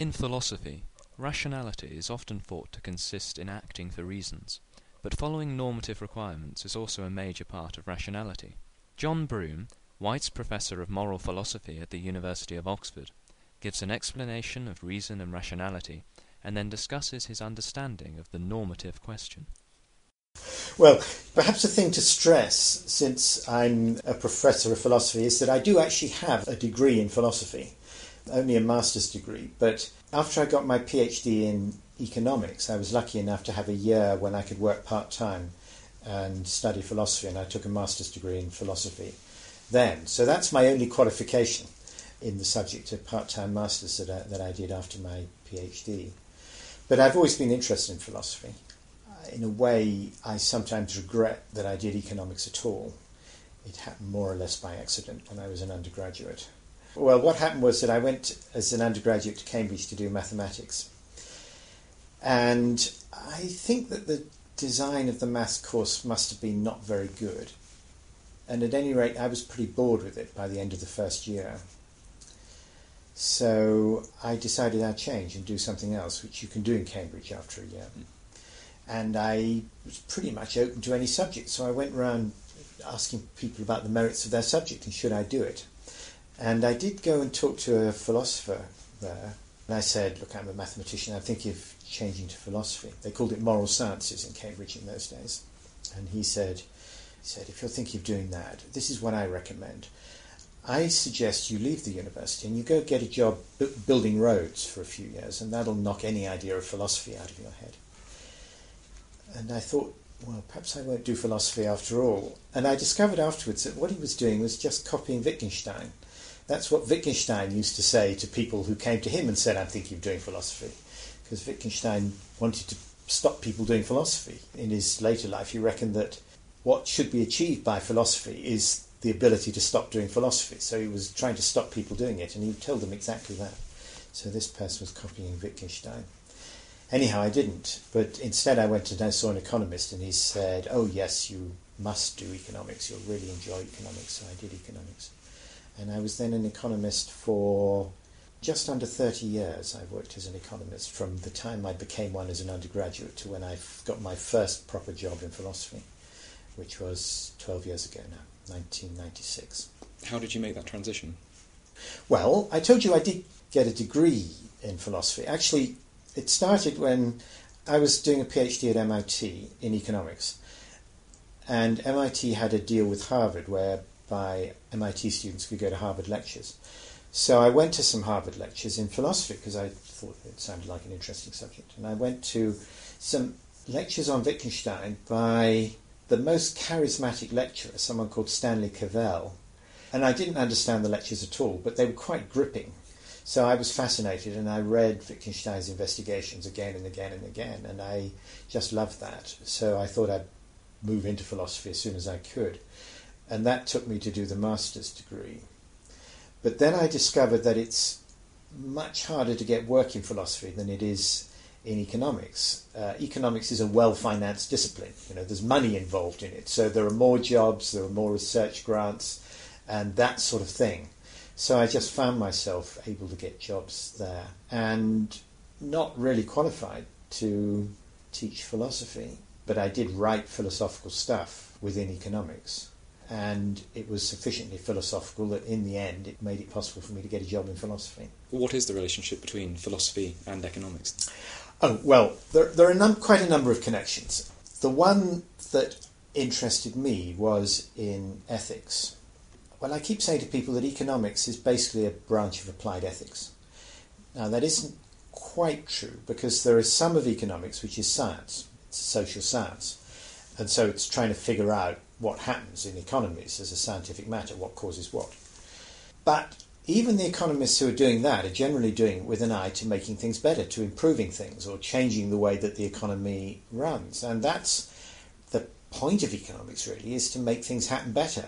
In philosophy, rationality is often thought to consist in acting for reasons, but following normative requirements is also a major part of rationality. John Broome, White's professor of moral philosophy at the University of Oxford, gives an explanation of reason and rationality, and then discusses his understanding of the normative question. Well, perhaps a thing to stress, since I'm a professor of philosophy, is that I do actually have a degree in philosophy, only a master's degree. But after I got my PhD in economics, I was lucky enough to have a year when I could work part time and study philosophy, and I took a master's degree in philosophy then. So that's my only qualification in the subject of part time masters that I, that I did after my PhD. But I've always been interested in philosophy uh, in a way, I sometimes regret that I did economics at all. It happened more or less by accident when I was an undergraduate. Well, what happened was that I went as an undergraduate to Cambridge to do mathematics. And I think that the design of the maths course must have been not very good. And at any rate, I was pretty bored with it by the end of the first year. So I decided I'd change and do something else, which you can do in Cambridge after a year and I was pretty much open to any subject. So I went around asking people about the merits of their subject and should I do it. And I did go and talk to a philosopher there, and I said, "Look, I'm a mathematician. I'm thinking of changing to philosophy." They called it moral sciences in Cambridge in those days, and he said, "He said if you're thinking of doing that, this is what I recommend." I suggest you leave the university and you go get a job building roads for a few years, and that'll knock any idea of philosophy out of your head and I thought, well, perhaps I won't do philosophy after all. And I discovered afterwards that what he was doing was just copying Wittgenstein. That's what Wittgenstein used to say to people who came to him and said, I'm thinking of doing philosophy. Because Wittgenstein wanted to stop people doing philosophy. In his later life, he reckoned that what should be achieved by philosophy is the ability to stop doing philosophy. So he was trying to stop people doing it, and he told them exactly that. So this person was copying Wittgenstein. Anyhow, I didn't, but instead I went and I saw an economist, and he said, "Oh yes, you must do economics. You'll really enjoy economics." So I did economics, and I was then an economist for just under 30 years. I worked as an economist from the time I became one as an undergraduate to when I got my first proper job in philosophy, which was 12 years ago now, 1996. How did you make that transition? Well, I told you I did get a degree in philosophy. Actually, it started when I was doing a PhD at MIT in economics, and MIT had a deal with Harvard whereby MIT students could go to Harvard lectures. So I went to some Harvard lectures in philosophy because I thought it sounded like an interesting subject, and I went to some lectures on Wittgenstein by the most charismatic lecturer, someone called Stanley Cavell. And I didn't understand the lectures at all, but they were quite gripping. So I was fascinated and I read Wittgenstein's investigations again and again and again, and I just loved that. So I thought I'd move into philosophy as soon as I could. And that took me to do the master's degree. But then I discovered that it's much harder to get work in philosophy than it is in economics. Uh, economics is a well-financed discipline. You know, there's money involved in it, so there are more jobs, there are more research grants, and that sort of thing. So I just found myself able to get jobs there and not really qualified to teach philosophy, but I did write philosophical stuff within economics. And it was sufficiently philosophical that in the end it made it possible for me to get a job in philosophy. What is the relationship between philosophy and economics? Oh, well, there, there are num- quite a number of connections. The one that interested me was in ethics well, I keep saying to people that economics is basically a branch of applied ethics. Now, that isn't quite true because there is some of economics which is science, it's a social science, and so it's trying to figure out what happens in economies as a scientific matter, what causes what. But even the economists who are doing that are generally doing it with an eye to making things better, to improving things, or changing the way that the economy runs. And that's the point of economics, really, is to make things happen better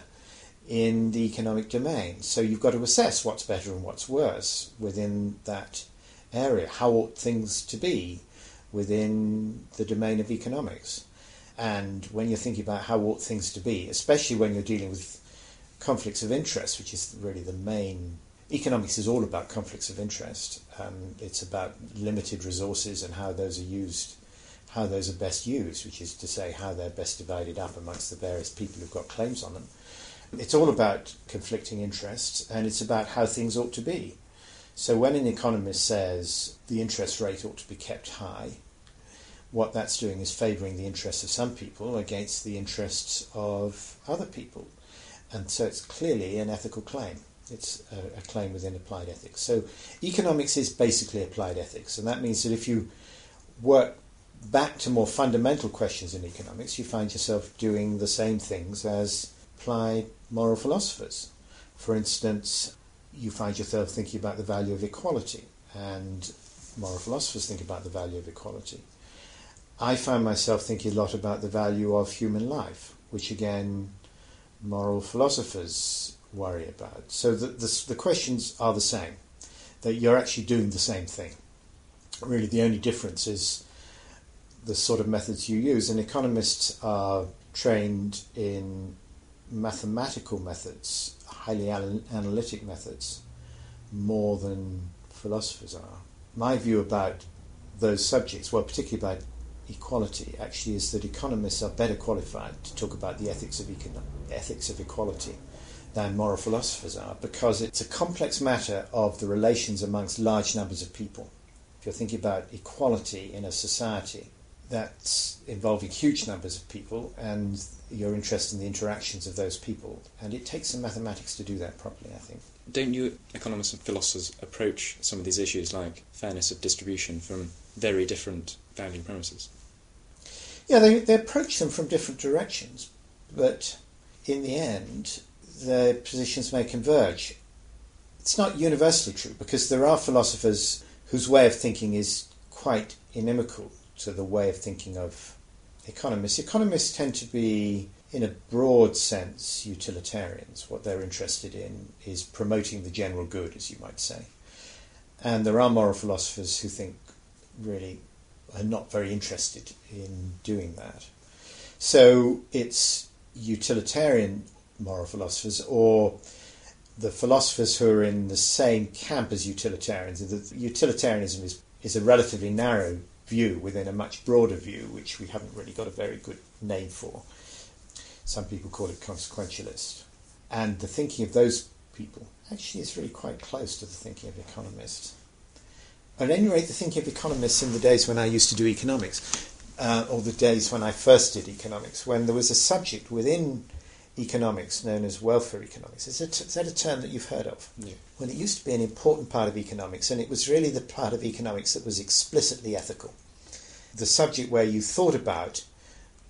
in the economic domain. So you've got to assess what's better and what's worse within that area. How ought things to be within the domain of economics? And when you're thinking about how ought things to be, especially when you're dealing with conflicts of interest, which is really the main economics is all about conflicts of interest. Um, it's about limited resources and how those are used, how those are best used, which is to say how they're best divided up amongst the various people who've got claims on them. It's all about conflicting interests and it's about how things ought to be. So when an economist says the interest rate ought to be kept high, what that's doing is favouring the interests of some people against the interests of other people. And so it's clearly an ethical claim. It's a, a, claim within applied ethics. So economics is basically applied ethics, and that means that if you work back to more fundamental questions in economics, you find yourself doing the same things as applied moral philosophers. For instance, you find yourself thinking about the value of equality, and moral philosophers think about the value of equality. I find myself thinking a lot about the value of human life, which again, moral philosophers worry about. So the, the, the questions are the same, that you're actually doing the same thing. Really, the only difference is the sort of methods you use. And economists are trained in mathematical methods, highly analytic methods, more than philosophers are. My view about those subjects, well, particularly about equality, actually, is that economists are better qualified to talk about the ethics of, econo- ethics of equality than moral philosophers are because it's a complex matter of the relations amongst large numbers of people. If you're thinking about equality in a society, that's involving huge numbers of people and you're interested in the interactions of those people. And it takes some mathematics to do that properly, I think. Don't you economists and philosophers approach some of these issues like fairness of distribution from very different value premises? Yeah, they, they approach them from different directions, but in the end, their positions may converge. It's not universally true because there are philosophers whose way of thinking is quite inimical to the way of thinking of economists. Economists tend to be, in a broad sense, utilitarians. What they're interested in is promoting the general good, as you might say. And there are moral philosophers who think really are not very interested in doing that. So it's utilitarian moral philosophers or the philosophers who are in the same camp as utilitarians. Utilitarianism is, is a relatively narrow view within a much broader view, which we haven't really got a very good name for. Some people call it consequentialist. And the thinking of those people actually is really quite close to the thinking of economists. At any rate, the thinking of economists in the days when I used to do economics, uh, or the days when I first did economics, when there was a subject within economics known as welfare economics. Is, it, is that a term that you've heard of? Yeah. Well, it used to be an important part of economics, and it was really the part of economics that was explicitly ethical. The subject where you thought about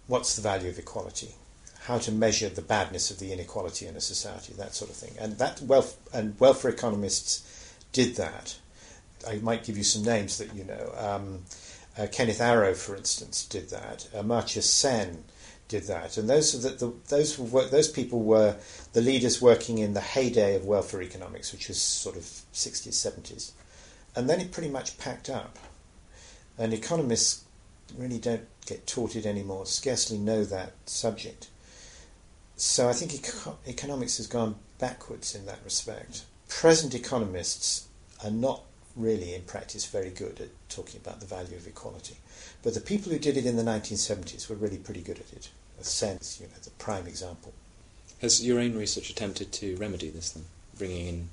what's the value of equality, how to measure the badness of the inequality in a society, that sort of thing. And that wealth and welfare economists did that. I might give you some names that you know. Um, uh, Kenneth Arrow, for instance, did that. Amartya Sen did that, and those the, the, those were, those people were the leaders working in the heyday of welfare economics, which was sort of sixties, seventies, and then it pretty much packed up. And economists really don't get taught it anymore, scarcely know that subject. So I think eco- economics has gone backwards in that respect. Present economists are not really, in practice, very good at talking about the value of equality. But the people who did it in the 1970s were really pretty good at it. A sense, you know, the prime example. Has your own research attempted to remedy this then, bringing in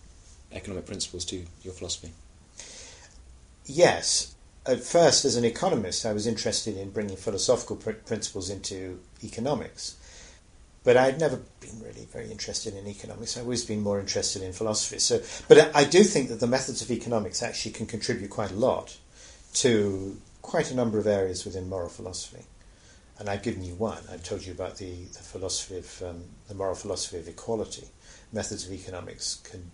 economic principles to your philosophy? Yes. At first, as an economist, I was interested in bringing philosophical pr- principles into economics. But I'd never been really very interested in economics. I've always been more interested in philosophy. So, but I do think that the methods of economics actually can contribute quite a lot to quite a number of areas within moral philosophy. And I've given you one. I've told you about the, the philosophy of um, the moral philosophy of equality. Methods of economics can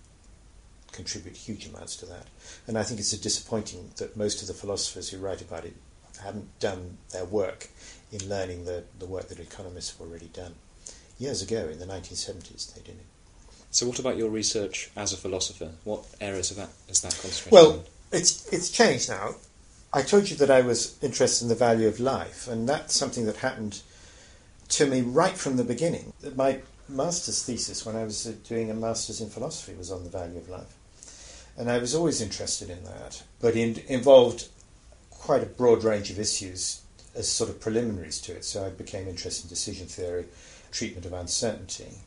contribute huge amounts to that. And I think it's disappointing that most of the philosophers who write about it haven't done their work in learning the, the work that economists have already done years ago in the 1970s they did it. So, what about your research as a philosopher? What areas of that is that concentrated Well, on? it's it's changed now. I told you that I was interested in the value of life, and that's something that happened to me right from the beginning. My master's thesis, when I was uh, doing a master's in philosophy, was on the value of life. And I was always interested in that, but it involved quite a broad range of issues as sort of preliminaries to it. So I became interested in decision theory, treatment of uncertainty.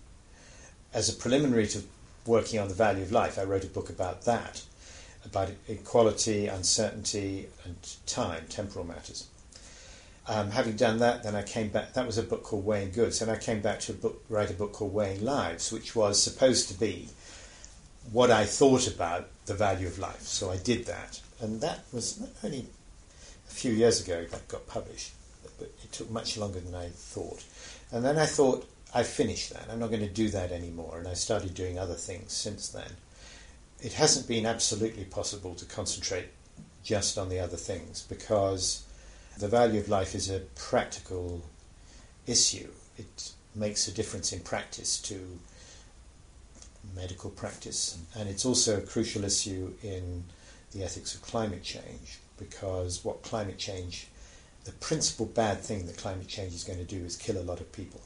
As a preliminary to working on the value of life, I wrote a book about that, about equality, uncertainty, and time, temporal matters. Um, having done that, then I came back. That was a book called Weighing Goods, and I came back to a book, write a book called Weighing Lives, which was supposed to be what I thought about the value of life. So I did that, and that was only a few years ago that got published, but it took much longer than I thought. And then I thought I finished that. I'm not going to do that anymore, and I started doing other things since then. It hasn't been absolutely possible to concentrate just on the other things because the value of life is a practical issue. It makes a difference in practice to medical practice, and it's also a crucial issue in the ethics of climate change because what climate change, the principal bad thing that climate change is going to do is kill a lot of people.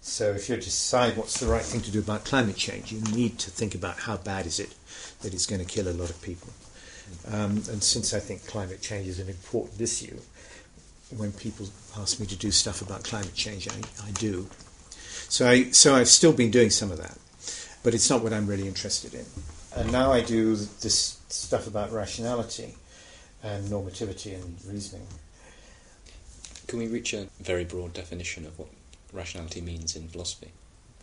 So if you decide what's the right thing to do about climate change, you need to think about how bad is it that it's going to kill a lot of people. Um, and since I think climate change is an important issue, when people ask me to do stuff about climate change, I, I do. So I so I've still been doing some of that, but it's not what I'm really interested in. And now I do this stuff about rationality and normativity and reasoning. Can we reach a very broad definition of what rationality means in philosophy?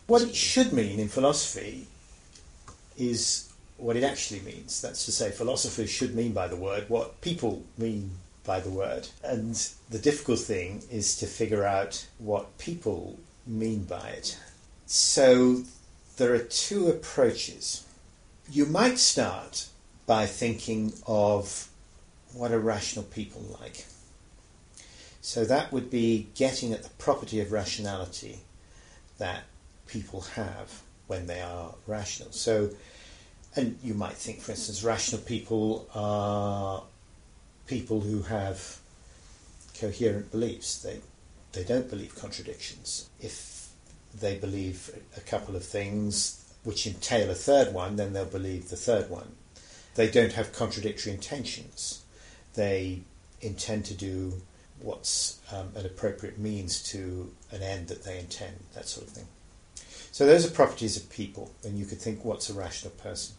What it should mean in philosophy is what it actually means. That's to say, philosophers should mean by the word what people mean by the word. And the difficult thing is to figure out what people mean by it. So there are two approaches. You might start by thinking of what are rational people like. So that would be getting at the property of rationality that people have when they are rational. So, and you might think, for instance, rational people are people who have coherent beliefs. They they don't believe contradictions. If they believe a couple of things which entail a third one, then they'll believe the third one. They don't have contradictory intentions. They intend to do what's um, an appropriate means to an end that they intend, that sort of thing. So those are properties of people, and you could think what's a rational person.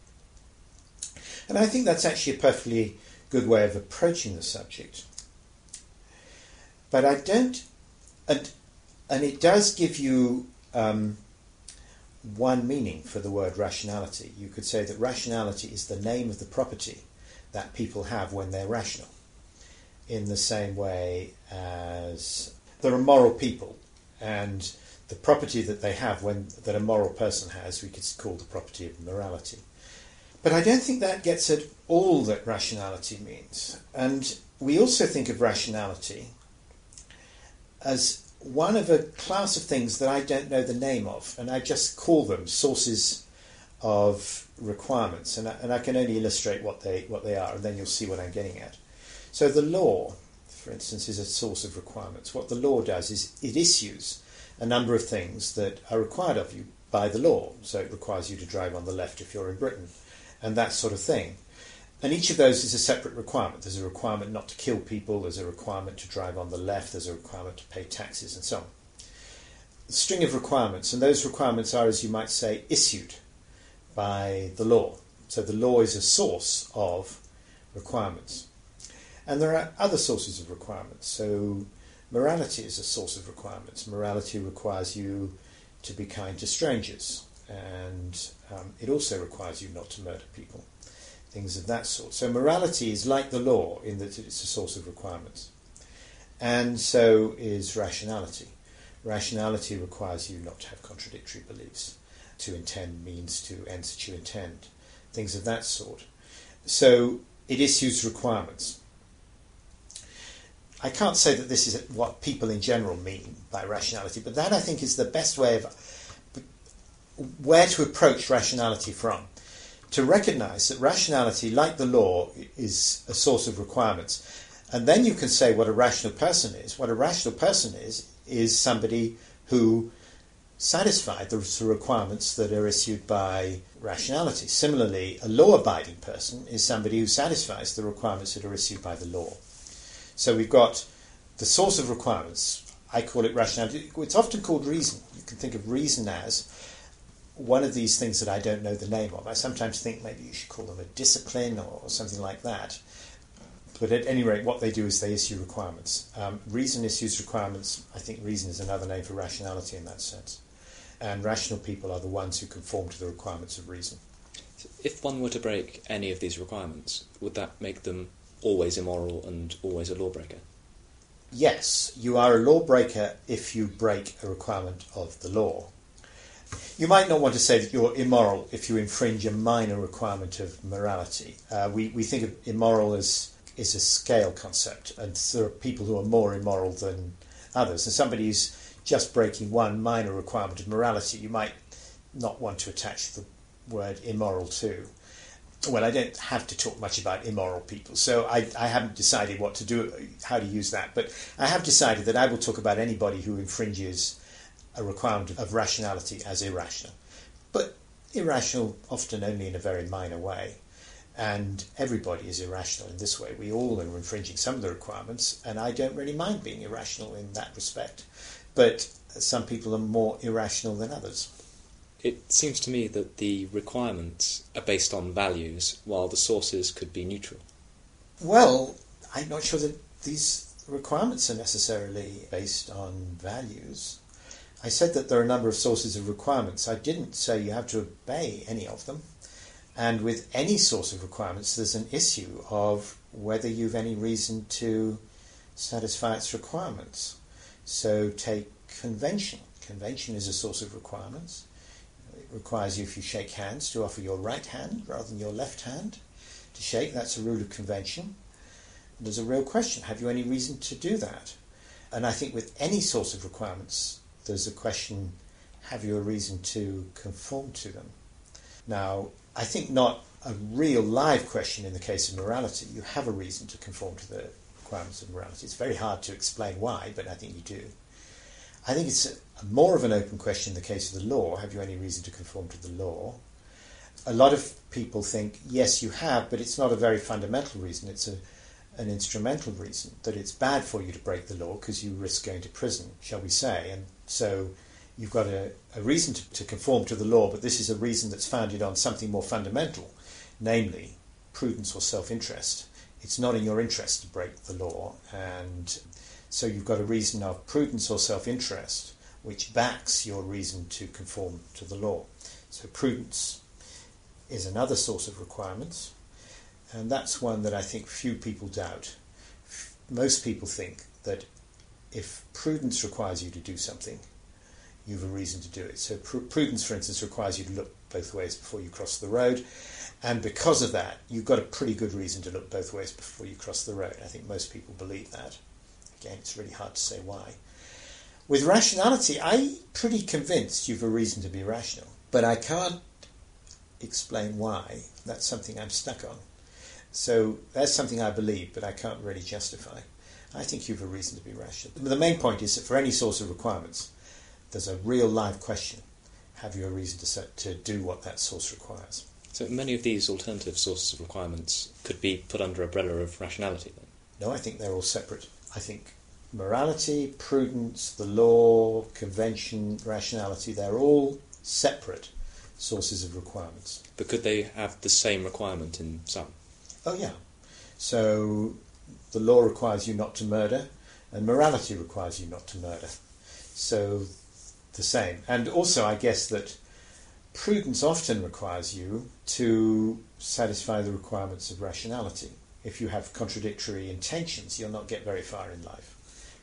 And I think that's actually a perfectly good way of approaching the subject. But I don't, and, and it does give you um, one meaning for the word rationality. You could say that rationality is the name of the property that people have when they're rational, in the same way as there are moral people, and the property that they have when that a moral person has, we could call the property of morality. But I don't think that gets at all that rationality means. And we also think of rationality as one of a class of things that I don't know the name of, and I just call them sources of requirements, and I, and I can only illustrate what they what they are, and then you'll see what I'm getting at. So the law, for instance, is a source of requirements. What the law does is it issues a number of things that are required of you by the law. So it requires you to drive on the left if you're in Britain and that sort of thing. And each of those is a separate requirement. There's a requirement not to kill people, there's a requirement to drive on the left, there's a requirement to pay taxes, and so on. A string of requirements, and those requirements are, as you might say, issued by the law. So the law is a source of requirements. And there are other sources of requirements. So morality is a source of requirements. Morality requires you to be kind to strangers and um, it also requires you not to murder people, things of that sort. So morality is like the law in that it's a source of requirements, and so is rationality. Rationality requires you not to have contradictory beliefs. To intend means to ends that you intend, things of that sort. So it issues requirements. I can't say that this is what people in general mean by rationality, but that I think is the best way of where to approach rationality from. To recognize that rationality, like the law, is a source of requirements. And then you can say what a rational person is. What a rational person is, is somebody who satisfied the requirements that are issued by rationality. Similarly, a law abiding person is somebody who satisfies the requirements that are issued by the law. So we've got the source of requirements. I call it rationality. It's often called reason. You can think of reason as one of these things that I don't know the name of. I sometimes think maybe you should call them a discipline or, something like that. But at any rate, what they do is they issue requirements. Um, reason issues requirements. I think reason is another name for rationality in that sense. And rational people are the ones who conform to the requirements of reason. If one were to break any of these requirements, would that make them always immoral and always a lawbreaker? Yes, you are a lawbreaker if you break a requirement of the law. You might not want to say that you're immoral if you infringe a minor requirement of morality. Uh, we, we think of immoral as is a scale concept, and there are people who are more immoral than others. And somebody who's just breaking one minor requirement of morality, you might not want to attach the word immoral to. Well, I don't have to talk much about immoral people, so I, I haven't decided what to do, how to use that. But I have decided that I will talk about anybody who infringes a requirement of rationality as irrational. But irrational often only in a very minor way. And everybody is irrational in this way. We all are infringing some of the requirements, and I don't really mind being irrational in that respect. But some people are more irrational than others. It seems to me that the requirements are based on values, while the sources could be neutral. Well, I'm not sure that these requirements are necessarily based on values. I said that there are a number of sources of requirements. I didn't say you have to obey any of them. And with any source of requirements, there's an issue of whether you've any reason to satisfy its requirements. So take convention. Convention is a source of requirements. Requires you, if you shake hands, to offer your right hand rather than your left hand to shake. That's a rule of convention. And there's a real question have you any reason to do that? And I think with any source of requirements, there's a question have you a reason to conform to them? Now, I think not a real live question in the case of morality. You have a reason to conform to the requirements of morality. It's very hard to explain why, but I think you do. I think it's more of an open question in the case of the law. Have you any reason to conform to the law? A lot of people think, yes, you have, but it's not a very fundamental reason. It's a, an instrumental reason that it's bad for you to break the law because you risk going to prison, shall we say. And so you've got a, a reason to, to, conform to the law, but this is a reason that's founded on something more fundamental, namely prudence or self interest. It's not in your interest to break the law, and so you've got a reason of prudence or self interest which backs your reason to conform to the law. So, prudence is another source of requirements, and that's one that I think few people doubt. Most people think that if prudence requires you to do something, you have a reason to do it. So pr- prudence, for instance, requires you to look both ways before you cross the road, and because of that, you've got a pretty good reason to look both ways before you cross the road. I think most people believe that. Again, it's really hard to say why. With rationality, I'm pretty convinced you've a reason to be rational, but I can't explain why. That's something I'm stuck on. So that's something I believe, but I can't really justify. I think you've a reason to be rational. The main point is that for any source of requirements, there's a real live question. Have you a reason to, set, to do what that source requires? So many of these alternative sources of requirements could be put under umbrella of rationality then? No, I think they're all separate. I think morality, prudence, the law, convention, rationality, they're all separate sources of requirements. But could they have the same requirement in some? Oh, yeah. So the law requires you not to murder, and morality requires you not to murder. So the same. And also, I guess that prudence often requires you to satisfy the requirements of rationality. If you have contradictory intentions, you'll not get very far in life.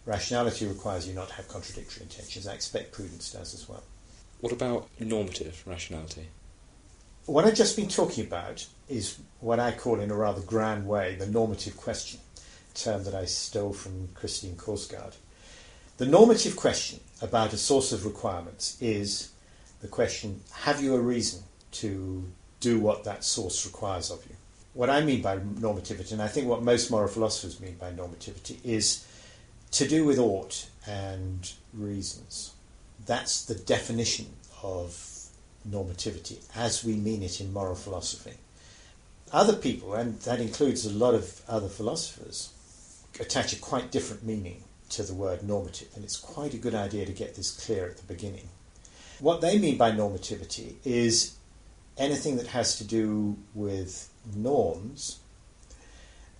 Rationality requires you not to have contradictory intentions. I expect prudence does as well. What about normative rationality? What I've just been talking about is what I call, in a rather grand way, the normative question, a term that I stole from Christine Korsgaard. The normative question about a source of requirements is the question have you a reason to do what that source requires of you? What I mean by normativity, and I think what most moral philosophers mean by normativity, is to do with ought and reasons. That's the definition of normativity as we mean it in moral philosophy. Other people, and that includes a lot of other philosophers, attach a quite different meaning to the word normative, and it's quite a good idea to get this clear at the beginning. What they mean by normativity is anything that has to do with norms,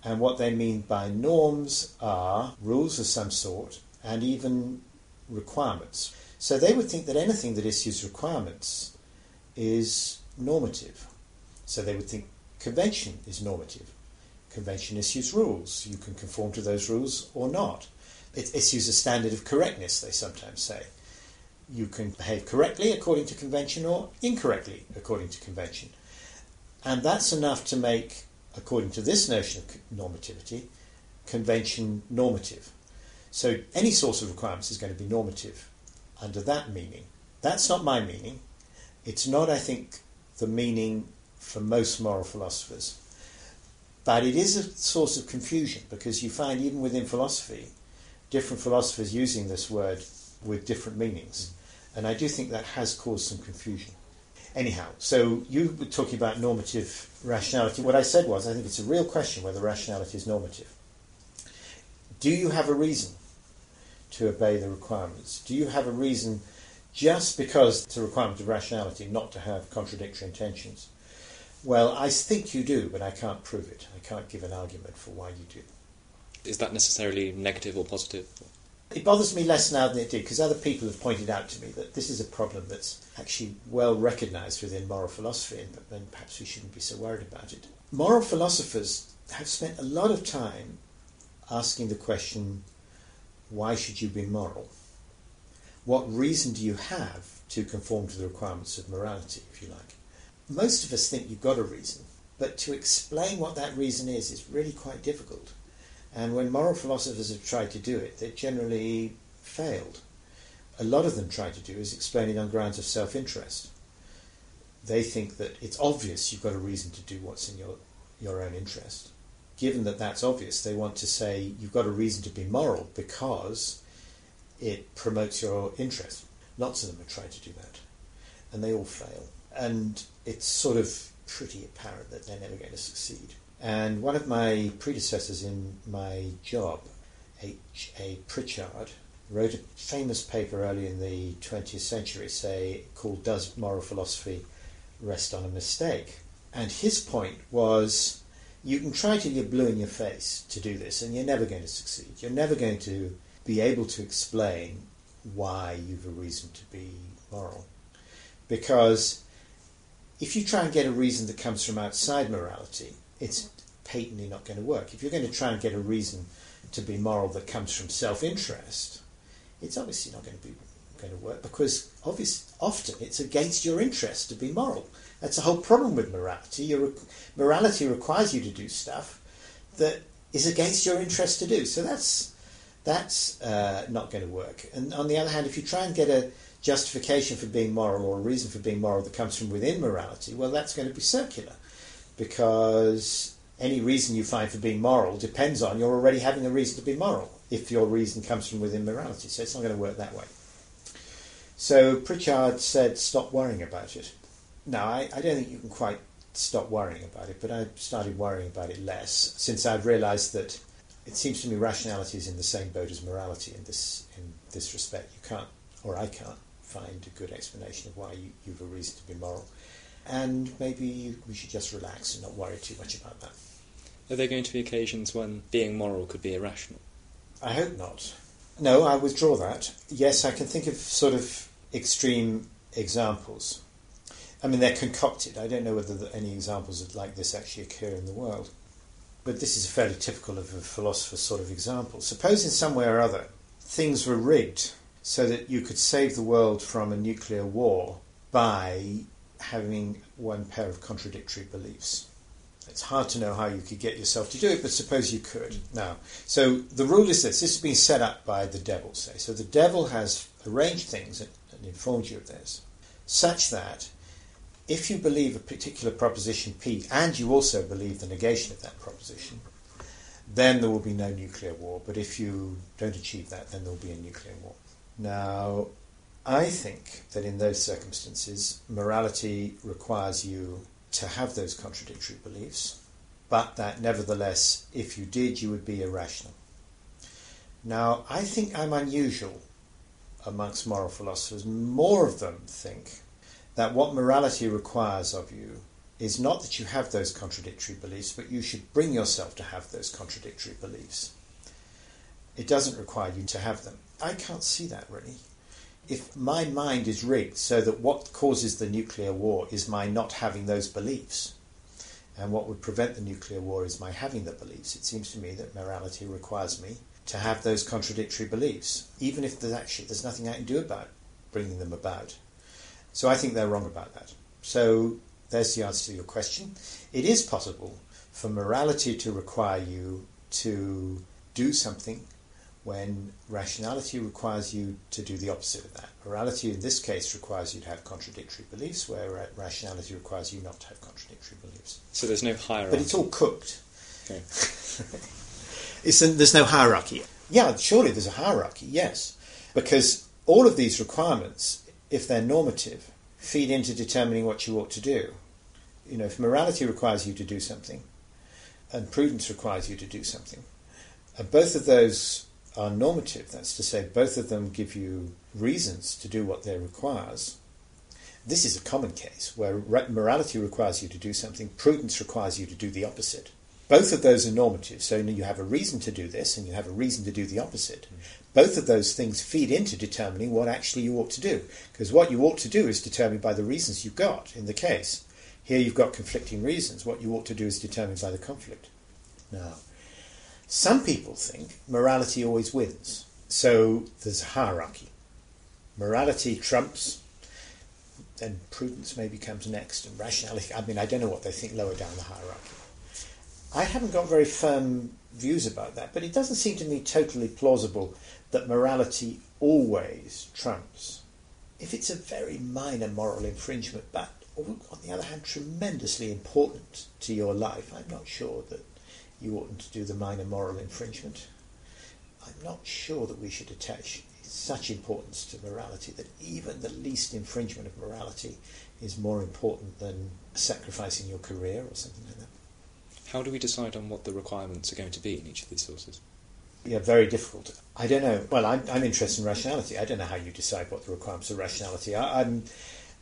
and what they mean by norms are rules of some sort and even requirements. So they would think that anything that issues requirements is normative. So they would think convention is normative. Convention issues rules. You can conform to those rules or not. It issues a standard of correctness, they sometimes say. You can behave correctly according to convention or incorrectly according to convention. And that's enough to make, according to this notion of normativity, convention normative. So any source of requirements is going to be normative under that meaning. That's not my meaning. It's not, I think, the meaning for most moral philosophers. But it is a source of confusion because you find even within philosophy, different philosophers using this word with different meanings. And I do think that has caused some confusion. Anyhow, so you were talking about normative rationality. What I said was, I think it's a real question whether rationality is normative. Do you have a reason to obey the requirements? Do you have a reason just because it's a requirement of rationality not to have contradictory intentions? Well, I think you do, but I can't prove it. I can't give an argument for why you do. Is that necessarily negative or positive? It bothers me less now than it did because other people have pointed out to me that this is a problem that's actually well recognised within moral philosophy and, and perhaps we shouldn't be so worried about it. Moral philosophers have spent a lot of time asking the question why should you be moral? What reason do you have to conform to the requirements of morality, if you like? Most of us think you've got a reason, but to explain what that reason is is really quite difficult. And when moral philosophers have tried to do it, they've generally failed. A lot of them try to do is explain it on grounds of self interest. They think that it's obvious you've got a reason to do what's in your, your own interest. Given that that's obvious, they want to say you've got a reason to be moral because it promotes your interest. Lots of them have tried to do that, and they all fail. And it's sort of pretty apparent that they're never going to succeed. And one of my predecessors in my job, H. A. Prichard, wrote a famous paper early in the 20th century, say, called Does Moral Philosophy Rest on a Mistake? And his point was you can try till you're blue in your face to do this, and you're never going to succeed. You're never going to be able to explain why you've a reason to be moral. Because if you try and get a reason that comes from outside morality, it's patently not going to work. If you're going to try and get a reason to be moral that comes from self-interest, it's obviously not going to be going to work because obviously often it's against your interest to be moral. That's the whole problem with morality. Your morality requires you to do stuff that is against your interest to do. So that's that's uh, not going to work. And on the other hand, if you try and get a justification for being moral or a reason for being moral that comes from within morality, well, that's going to be circular because any reason you find for being moral depends on you're already having a reason to be moral if your reason comes from within morality. So it's not going to work that way. So Prichard said, stop worrying about it. Now, I, I don't think you can quite stop worrying about it, but I've started worrying about it less since I've realised that it seems to me rationality is in the same boat as morality in this in this respect. You can't, or I can't, find a good explanation of why you, you've a reason to be moral, and maybe we should just relax and not worry too much about that. Are there going to be occasions when being moral could be irrational? I hope not. No, I withdraw that. Yes, I can think of sort of extreme examples. I mean, they're concocted. I don't know whether any examples like this actually occur in the world. But this is fairly typical of a philosopher's sort of example. Suppose in some way or other things were rigged so that you could save the world from a nuclear war by having one pair of contradictory beliefs. It's hard to know how you could get yourself to do it, but suppose you could. Now, so the rule is this this has been set up by the devil, say. So the devil has arranged things and, informed you of this, such that if you believe a particular proposition P and you also believe the negation of that proposition, then there will be no nuclear war. But if you don't achieve that, then there will be a nuclear war. Now, I think that in those circumstances, morality requires you to have those contradictory beliefs, but that nevertheless, if you did, you would be irrational. Now, I think I'm unusual amongst moral philosophers. More of them think that what morality requires of you is not that you have those contradictory beliefs, but you should bring yourself to have those contradictory beliefs. It doesn't require you to have them. I can't see that really. If my mind is rigged so that what causes the nuclear war is my not having those beliefs, and what would prevent the nuclear war is my having the beliefs, it seems to me that morality requires me to have those contradictory beliefs, even if there's actually there's nothing I can do about bringing them about. So I think they're wrong about that. So there's the answer to your question. It is possible for morality to require you to do something when rationality requires you to do the opposite of that. Morality, in this case, requires you to have contradictory beliefs, where rationality requires you not to have contradictory beliefs. So there's no hierarchy. But it's all cooked. Okay. there's no hierarchy. Yeah, surely there's a hierarchy, yes. Because all of these requirements, if they're normative, feed into determining what you ought to do. You know, if morality requires you to do something, and prudence requires you to do something, and both of those are normative, that's to say, both of them give you reasons to do what they requires. This is a common case where morality requires you to do something, prudence requires you to do the opposite. Both of those are normative, so you have a reason to do this and you have a reason to do the opposite. Both of those things feed into determining what actually you ought to do, because what you ought to do is determined by the reasons you've got in the case. Here you've got conflicting reasons. What you ought to do is determined by the conflict. Now, some people think morality always wins, so there's a hierarchy. Morality trumps, then prudence maybe comes next, and rationality. I mean, I don't know what they think lower down the hierarchy. I haven't got very firm views about that, but it doesn't seem to me totally plausible that morality always trumps. If it's a very minor moral infringement, but on the other hand, tremendously important to your life, I'm not sure that you oughtn't to do the minor moral infringement. I'm not sure that we should attach such importance to morality that even the least infringement of morality is more important than sacrificing your career or something like that. How do we decide on what the requirements are going to be in each of these sources? Yeah, very difficult. I don't know. Well, I'm, I'm interested in rationality. I don't know how you decide what the requirements of rationality are. I'm,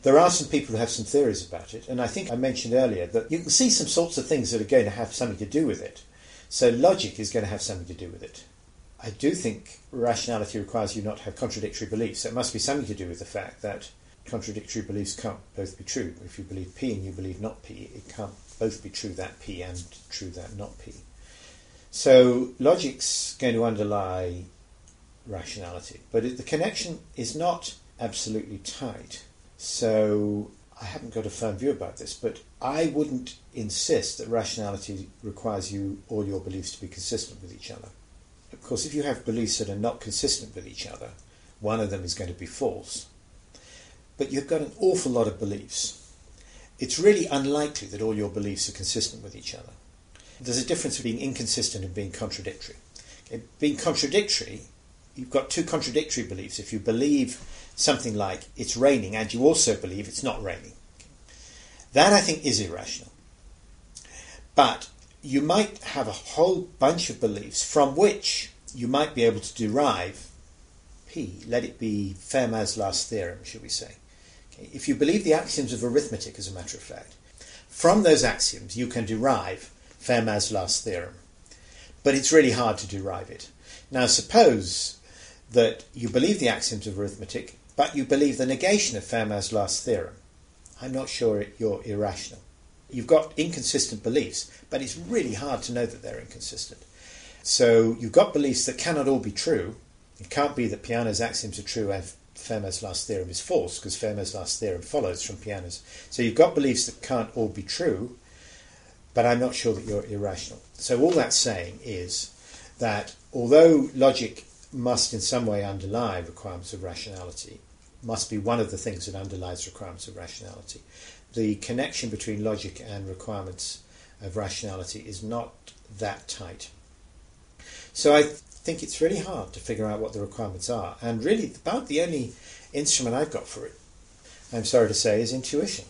there are some people who have some theories about it, and I think I mentioned earlier that you can see some sorts of things that are going to have something to do with it. So logic is going to have something to do with it. I do think rationality requires you not to have contradictory beliefs. It must be something to do with the fact that contradictory beliefs can't both be true. If you believe P and you believe not P, it can't both be true that P and true that not P. So logic's going to underlie rationality, but it, the connection is not absolutely tight. So I haven't got a firm view about this, but I wouldn't insist that rationality requires you all your beliefs to be consistent with each other. Of course, if you have beliefs that are not consistent with each other, one of them is going to be false. But you've got an awful lot of beliefs it's really unlikely that all your beliefs are consistent with each other. There's a difference between being inconsistent and being contradictory. Okay? Being contradictory, you've got two contradictory beliefs. If you believe something like it's raining and you also believe it's not raining, that I think is irrational. But you might have a whole bunch of beliefs from which you might be able to derive P, let it be Fermat's last theorem, shall we say if you believe the axioms of arithmetic, as a matter of fact, from those axioms you can derive Fermat's last theorem. But it's really hard to derive it. Now, suppose that you believe the axioms of arithmetic, but you believe the negation of Fermat's last theorem. I'm not sure you're irrational. You've got inconsistent beliefs, but it's really hard to know that they're inconsistent. So you've got beliefs that cannot all be true. It can't be that Peano's axioms are true and Fermat's last theorem is false because Fermat's last theorem follows from Peano's. So you've got beliefs that can't all be true, but I'm not sure that you're irrational. So all that's saying is that although logic must in some way underlie requirements of rationality, must be one of the things that underlies requirements of rationality, the connection between logic and requirements of rationality is not that tight. So I think it's really hard to figure out what the requirements are. And really, about the only instrument I've got for it, I'm sorry to say, is intuition.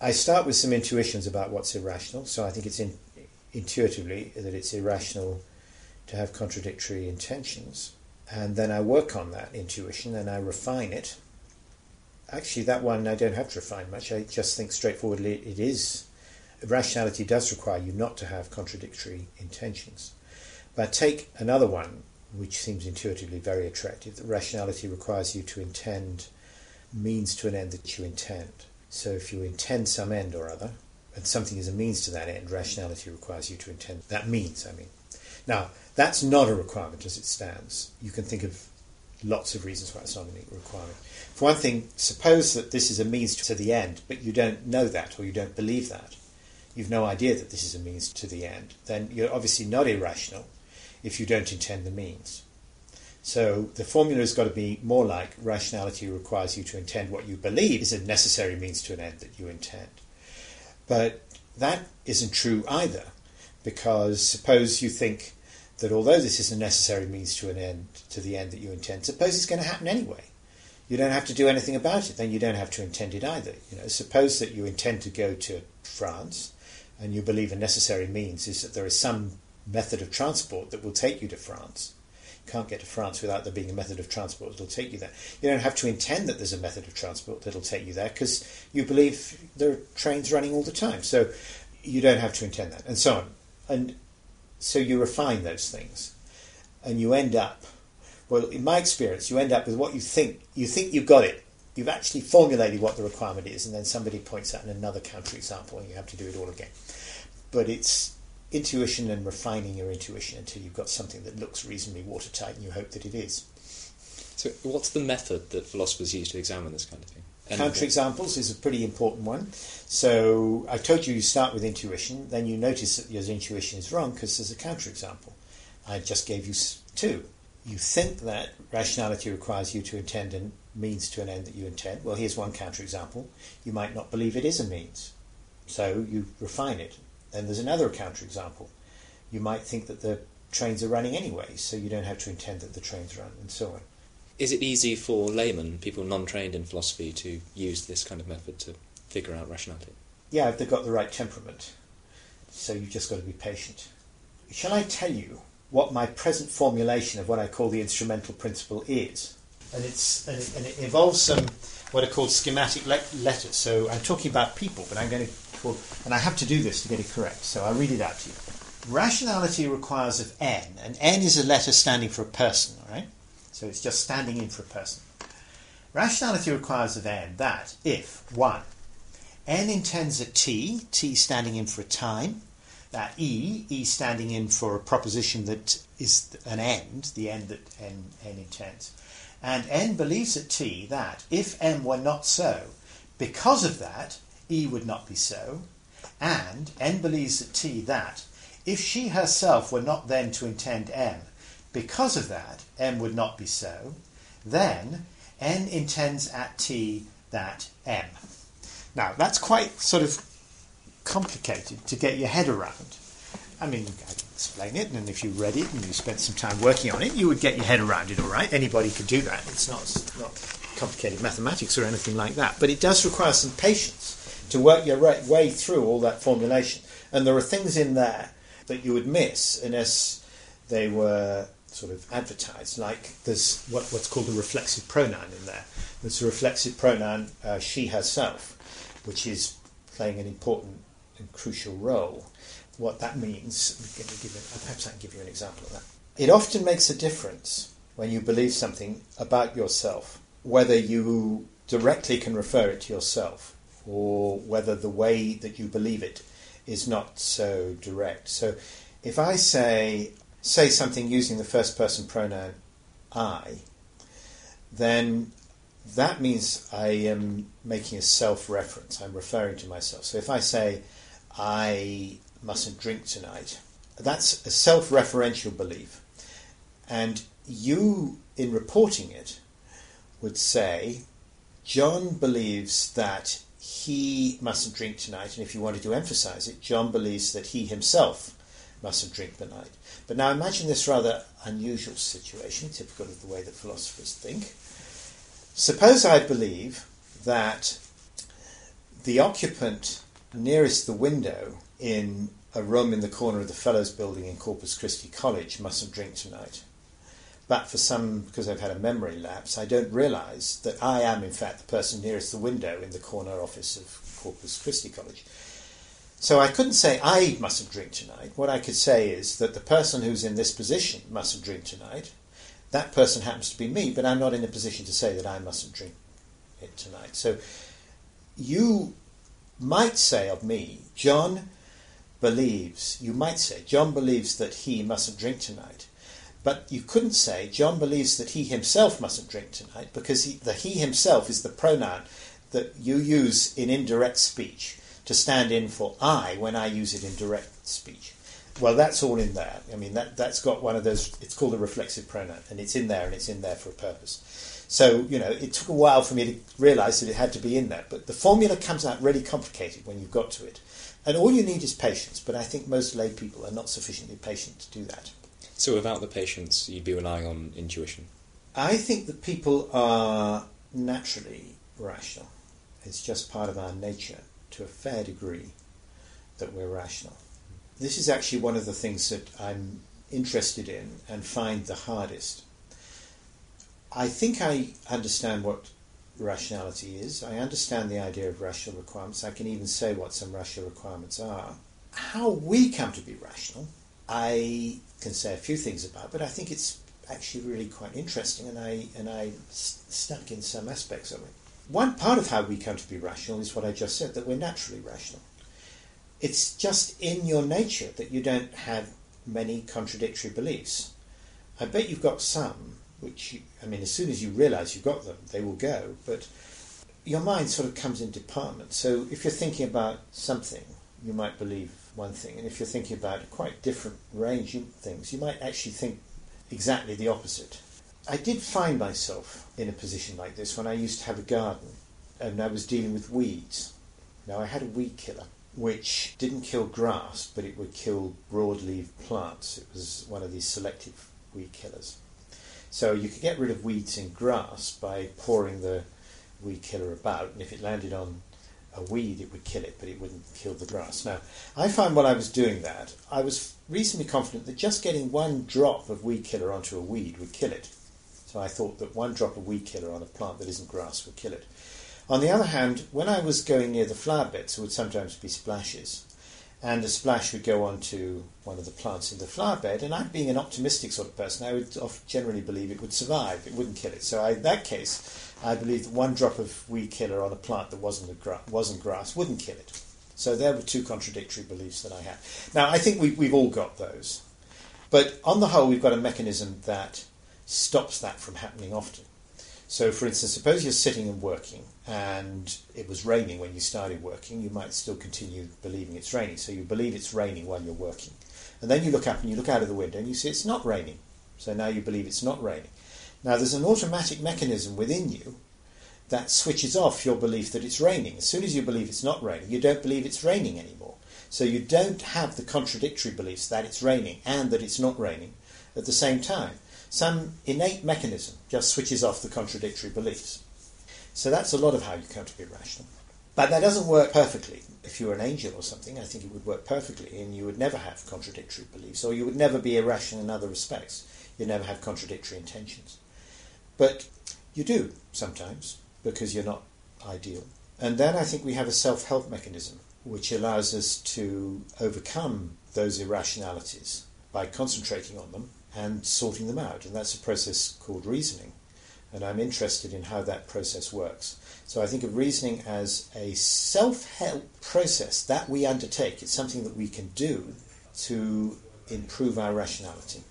I start with some intuitions about what's irrational, so I think it's in, intuitively that it's irrational to have contradictory intentions. And then I work on that intuition and I refine it. Actually, that one I don't have to refine much. I just think straightforwardly it is. Rationality does require you not to have contradictory intentions. But take another one, which seems intuitively very attractive, that rationality requires you to intend means to an end that you intend. So if you intend some end or other, and something is a means to that end, rationality requires you to intend that means, I mean. Now, that's not a requirement as it stands. You can think of lots of reasons why it's not a requirement. For one thing, suppose that this is a means to the end, but you don't know that or you don't believe that. You've no idea that this is a means to the end. Then you're obviously not irrational if you don't intend the means. So the formula has got to be more like rationality requires you to intend what you believe is a necessary means to an end that you intend. But that isn't true either, because suppose you think that although this is a necessary means to an end to the end that you intend, suppose it's going to happen anyway. You don't have to do anything about it, then you don't have to intend it either. You know, suppose that you intend to go to France and you believe a necessary means is that there is some method of transport that will take you to France You can't get to France without there being a method of transport that'll take you there. You don't have to intend that there's a method of transport that'll take you there because you believe there are trains running all the time. So you don't have to intend that, and so on. And so you refine those things, and you end up. Well, in my experience, you end up with what you think. You think you've got it. You've actually formulated what the requirement is, and then somebody points out in another counterexample, and you have to do it all again. But it's intuition and refining your intuition until you've got something that looks reasonably watertight and you hope that it is. So, what's the method that philosophers use to examine this kind of thing? Counterexamples is a pretty important one. So, I told you you start with intuition, then you notice that your intuition is wrong because there's a counterexample. I just gave you two. You think that rationality requires you to intend a means to an end that you intend. Well, here's one counterexample. You might not believe it is a means. So, you refine it then there's another counterexample. You might think that the trains are running anyway, so you don't have to intend that the trains run, and so on. Is it easy for laymen, people non trained in philosophy, to use this kind of method to figure out rationality? Yeah, if they've got the right temperament. So you've just got to be patient. Shall I tell you what my present formulation of what I call the instrumental principle is? And, it's, and, it, and it involves some what are called schematic le- letters. So I'm talking about people, but I'm going to and I have to do this to get it correct, so I'll read it out to you. Rationality requires of n, and n is a letter standing for a person, all right? So it's just standing in for a person. Rationality requires of n that if, 1, n intends a t, t standing in for a time, that e, e standing in for a proposition that is an end, the end that n, n intends, and n believes at t that if m were not so, because of that, E would not be so, and N believes at T that if she herself were not then to intend M, because of that, M would not be so, then N intends at T that M. Now, that's quite sort of complicated to get your head around. I mean, I can explain it, and if you read it and you spent some time working on it, you would get your head around it, all right? Anybody could do that. It's not, not complicated mathematics or anything like that. But it does require some patience to work your way through all that formulation. And there are things in there that you would miss unless they were sort of advertised. Like there's what, what's called a reflexive pronoun in there. There's a reflexive pronoun, uh, she herself, which is playing an important and crucial role. What that means, perhaps I can give you an example of that. It often makes a difference when you believe something about yourself, whether you directly can refer it to yourself or whether the way that you believe it is not so direct. So if I say say something using the first person pronoun I, then that means I am making a self reference. I'm referring to myself. So if I say I mustn't drink tonight, that's a self referential belief. And you, in reporting it, would say John believes that he mustn't drink tonight, and if you wanted to emphasize it, John believes that he himself mustn't drink the night. But now imagine this rather unusual situation, typical of the way that philosophers think. Suppose I believe that the occupant nearest the window in a room in the corner of the Fellows Building in Corpus Christi College mustn't drink tonight. But for some, because I've had a memory lapse, I don't realise that I am in fact the person nearest the window in the corner office of Corpus Christi College. So I couldn't say I mustn't drink tonight. What I could say is that the person who's in this position mustn't drink tonight. That person happens to be me, but I'm not in a position to say that I mustn't drink it tonight. So you might say of me, John believes, you might say, John believes that he mustn't drink tonight. But you couldn't say John believes that he himself mustn't drink tonight because he, the he himself is the pronoun that you use in indirect speech to stand in for I when I use it in direct speech. Well, that's all in there. I mean, that, that's got one of those, it's called a reflexive pronoun, and it's in there, and it's in there for a purpose. So, you know, it took a while for me to realise that it had to be in there, but the formula comes out really complicated when you've got to it. And all you need is patience, but I think most lay people are not sufficiently patient to do that. So, without the patience, you'd be relying on intuition? I think that people are naturally rational. It's just part of our nature to a fair degree that we're rational. This is actually one of the things that I'm interested in and find the hardest. I think I understand what rationality is. I understand the idea of rational requirements. I can even say what some rational requirements are. How we come to be rational, I can say a few things about, but I think it's actually really quite interesting, and I and I stuck in some aspects of it. One part of how we come to be rational is what I just said, that we're naturally rational. It's just in your nature that you don't have many contradictory beliefs. I bet you've got some, which, you, I mean, as soon as you realise you've got them, they will go, but your mind sort of comes in departments. So if you're thinking about something, you might believe one thing, and if you're thinking about a quite different range of things, you might actually think exactly the opposite. I did find myself in a position like this when I used to have a garden and I was dealing with weeds. Now, I had a weed killer which didn't kill grass, but it would kill broadleaf plants. It was one of these selective weed killers. So you could get rid of weeds in grass by pouring the weed killer about, and if it landed on a weed, it would kill it, but it wouldn't kill the grass. Now, I found while I was doing that, I was reasonably confident that just getting one drop of weed killer onto a weed would kill it. I thought that one drop of weed killer on a plant that isn't grass would kill it. On the other hand, when I was going near the flower beds, there would sometimes be splashes, and a splash would go onto one of the plants in the flower bed, and I, being an optimistic sort of person, I would generally believe it would survive, it wouldn't kill it. So I, in that case, I believed that one drop of weed killer on a plant that wasn't, gra- wasn't grass wouldn't kill it. So there were two contradictory beliefs that I had. Now, I think we, we've all got those. But on the whole, we've got a mechanism that stops that from happening often. So, for instance, suppose you're sitting and working and it was raining when you started working, you might still continue believing it's raining. So, you believe it's raining while you're working. And then you look up and you look out of the window and you see it's not raining. So now you believe it's not raining. Now, there's an automatic mechanism within you that switches off your belief that it's raining. As soon as you believe it's not raining, you don't believe it's raining anymore. So you don't have the contradictory beliefs that it's raining and that it's not raining at the same time some innate mechanism just switches off the contradictory beliefs. So that's a lot of how you come to be rational. But that doesn't work perfectly. If you were an angel or something, I think it would work perfectly, and you would never have contradictory beliefs, or you would never be irrational in other respects. You'd never have contradictory intentions. But you do sometimes, because you're not ideal. And then I think we have a self help mechanism which allows us to overcome those irrationalities by concentrating on them and sorting them out. And that's a process called reasoning. And I'm interested in how that process works. So I think of reasoning as a self help process that we undertake. It's something that we can do to improve our rationality.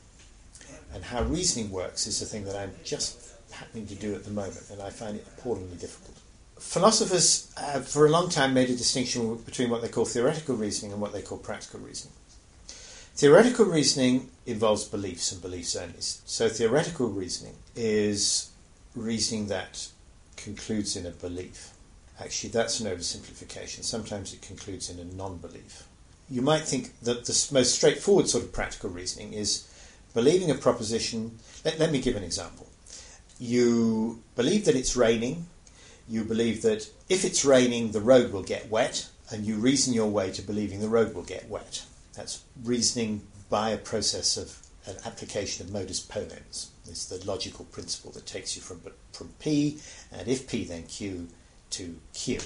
And how reasoning works is the thing that I'm just happening to do at the moment, and I find it appallingly difficult. Philosophers have for a long time made a distinction between what they call theoretical reasoning and what they call practical reasoning. Theoretical reasoning involves beliefs and beliefs only. So, theoretical reasoning is reasoning that concludes in a belief. Actually, that's an oversimplification. Sometimes it concludes in a non belief. You might think that the most straightforward sort of practical reasoning is believing a proposition. Let, let me give an example. you believe that it's raining, you believe that if it's raining, the road will get wet, and you reason your way to believing the road will get wet. That's reasoning by a process of an application of modus ponens. It's the logical principle that takes you from, from P, and if P, then Q, to Q.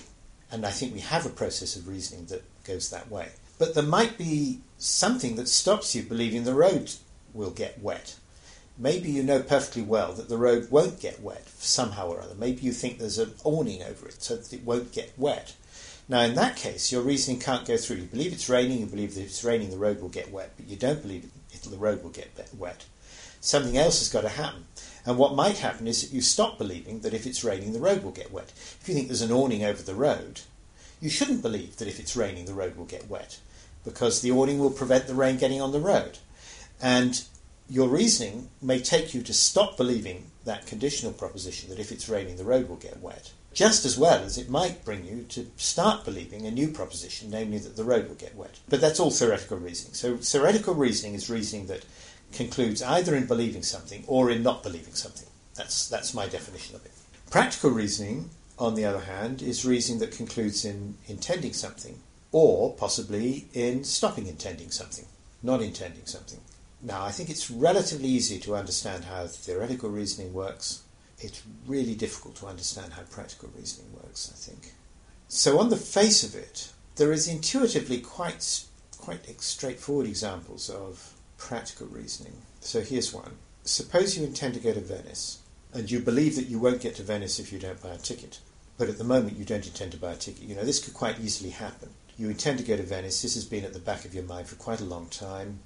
And I think we have a process of reasoning that goes that way. But there might be something that stops you believing the road will get wet. Maybe you know perfectly well that the road won't get wet somehow or other. Maybe you think there's an awning over it so that it won't get wet. Now, in that case, your reasoning can't go through. You believe it's raining, you believe that if it's raining, the road will get wet, but you don't believe the road will get wet. Something else has got to happen. And what might happen is that you stop believing that if it's raining, the road will get wet. If you think there's an awning over the road, you shouldn't believe that if it's raining, the road will get wet, because the awning will prevent the rain getting on the road. And your reasoning may take you to stop believing that conditional proposition that if it's raining, the road will get wet, just as well as it might bring you to start believing a new proposition, namely that the road will get wet. But that's all theoretical reasoning. So, theoretical reasoning is reasoning that concludes either in believing something or in not believing something. That's, that's my definition of it. Practical reasoning, on the other hand, is reasoning that concludes in intending something or possibly in stopping intending something, not intending something. Now, I think it's relatively easy to understand how theoretical reasoning works. It's really difficult to understand how practical reasoning works, I think. So, on the face of it, there is intuitively quite, quite straightforward examples of practical reasoning. So, here's one. Suppose you intend to go to Venice, and you believe that you won't get to Venice if you don't buy a ticket. But at the moment, you don't intend to buy a ticket. You know, this could quite easily happen. You intend to go to Venice, this has been at the back of your mind for quite a long time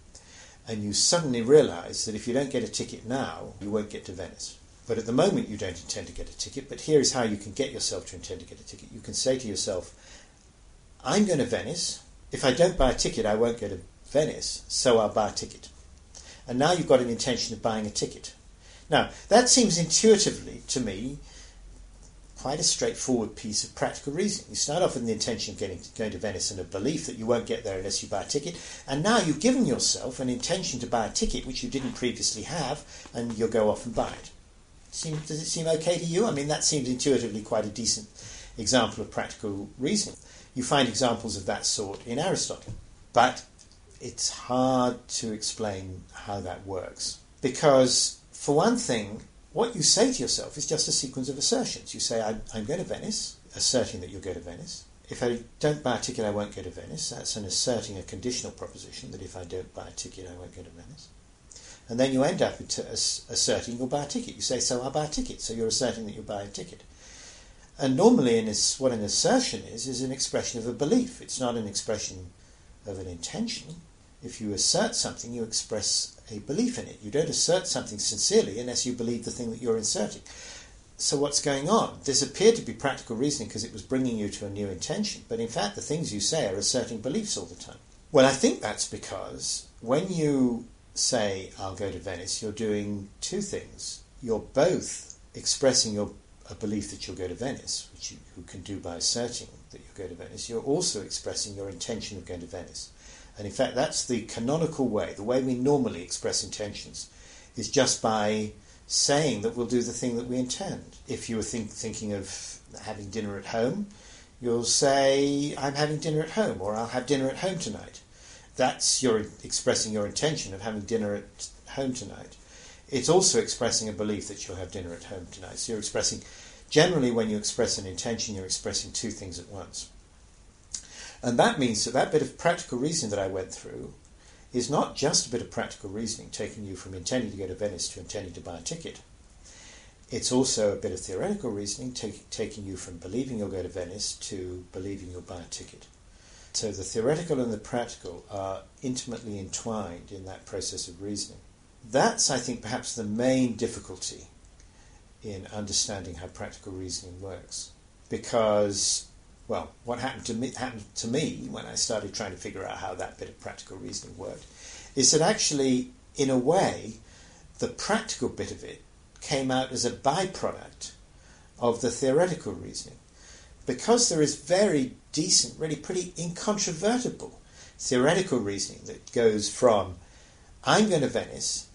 and you suddenly realize that if you don't get a ticket now, you won't get to Venice. But at the moment, you don't intend to get a ticket. But here is how you can get yourself to intend to get a ticket. You can say to yourself, I'm going to Venice. If I don't buy a ticket, I won't go to Venice, so I'll buy a ticket. And now you've got an intention of buying a ticket. Now, that seems intuitively to me quite a straightforward piece of practical reasoning. You start off with the intention of getting, going to Venice and a belief that you won't get there unless you buy a ticket, and now you've given yourself an intention to buy a ticket which you didn't previously have, and you'll go off and buy it. Seem, does it seem okay to you? I mean, that seems intuitively quite a decent example of practical reasoning. You find examples of that sort in Aristotle, but it's hard to explain how that works. Because, for one thing, what you say to yourself is just a sequence of assertions. You say, I'm, I'm going to Venice, asserting that you'll go to Venice. If I don't buy a ticket, I won't go to Venice. That's an asserting a conditional proposition that if I don't buy a ticket, I won't go to Venice. And then you end up asserting you'll buy a ticket. You say, so I'll buy a ticket. So you're asserting that you'll buy a ticket. And normally, in this, what an assertion is, is an expression of a belief. It's not an expression of an intention. If you assert something, you express a belief in it. You don't assert something sincerely unless you believe the thing that you're inserting. So, what's going on? This appeared to be practical reasoning because it was bringing you to a new intention, but in fact, the things you say are asserting beliefs all the time. Well, I think that's because when you say, I'll go to Venice, you're doing two things. You're both expressing your a belief that you'll go to Venice, which you, you can do by asserting that you'll go to Venice. You're also expressing your intention of going to Venice. And in fact, that's the canonical way, the way we normally express intentions, is just by saying that we'll do the thing that we intend. If you were think, thinking of having dinner at home, you'll say, I'm having dinner at home, or I'll have dinner at home tonight. That's your expressing your intention of having dinner at home tonight. It's also expressing a belief that you'll have dinner at home tonight. So you're expressing, generally, when you express an intention, you're expressing two things at once. And that means that that bit of practical reasoning that I went through is not just a bit of practical reasoning taking you from intending to go to Venice to intending to buy a ticket. It's also a bit of theoretical reasoning take, taking you from believing you'll go to Venice to believing you'll buy a ticket. So the theoretical and the practical are intimately entwined in that process of reasoning. That's, I think, perhaps the main difficulty in understanding how practical reasoning works. Because well, what happened to me happened to me when I started trying to figure out how that bit of practical reasoning worked, is that actually, in a way, the practical bit of it came out as a byproduct of the theoretical reasoning. Because there is very decent, really pretty incontrovertible theoretical reasoning that goes from I'm going to Venice,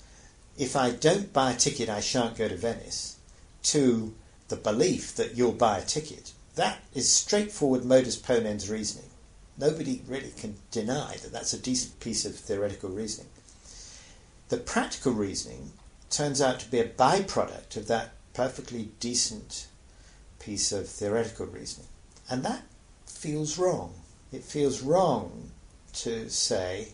if I don't buy a ticket, I shan't go to Venice, to the belief that you'll buy a ticket. That is straightforward modus ponens reasoning. Nobody really can deny that that's a decent piece of theoretical reasoning. The practical reasoning turns out to be a byproduct of that perfectly decent piece of theoretical reasoning. And that feels wrong. It feels wrong to say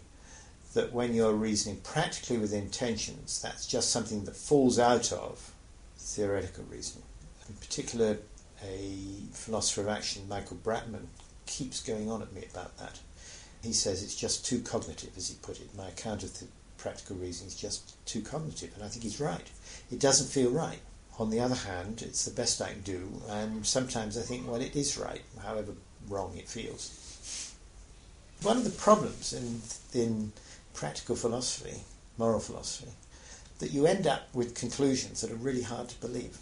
that when you're reasoning practically with intentions, that's just something that falls out of theoretical reasoning. In particular, a philosopher of action, Michael Bratman, keeps going on at me about that. He says it's just too cognitive, as he put it. My account of the practical reasoning is just too cognitive, and I think he's right. It doesn't feel right. On the other hand, it's the best I can do, and sometimes I think, well, it is right, however wrong it feels. One of the problems in, in practical philosophy, moral philosophy, that you end up with conclusions that are really hard to believe.